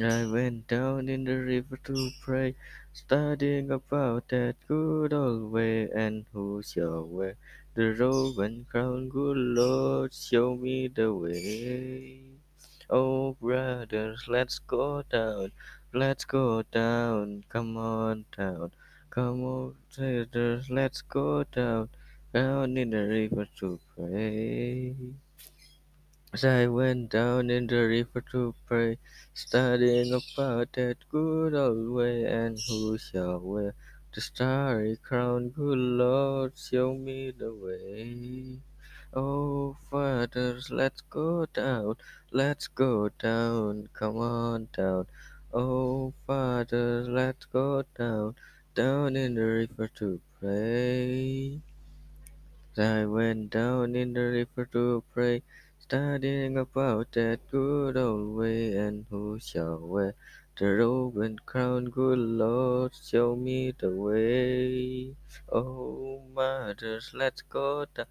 I went down in the river to pray, studying about that good old way, and who shall wear the robe and crown? Good Lord, show me the way. Oh, brothers, let's go down, let's go down, come on down, come on, sisters, let's go down, down in the river to pray. I went down in the river to pray, studying about that good old way, and who shall wear the starry crown? Good Lord, show me the way. Oh, fathers, let's go down, let's go down, come on down. Oh, fathers, let's go down, down in the river to pray. I went down in the river to pray, studying about that good old way, and who shall wear the robe and crown? Good Lord, show me the way. Oh, mothers, let's go down,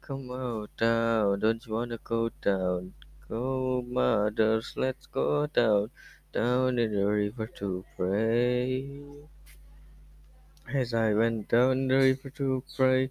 come out down. Don't you wanna go down? Go, mothers, let's go down, down in the river to pray. As I went down the river to pray,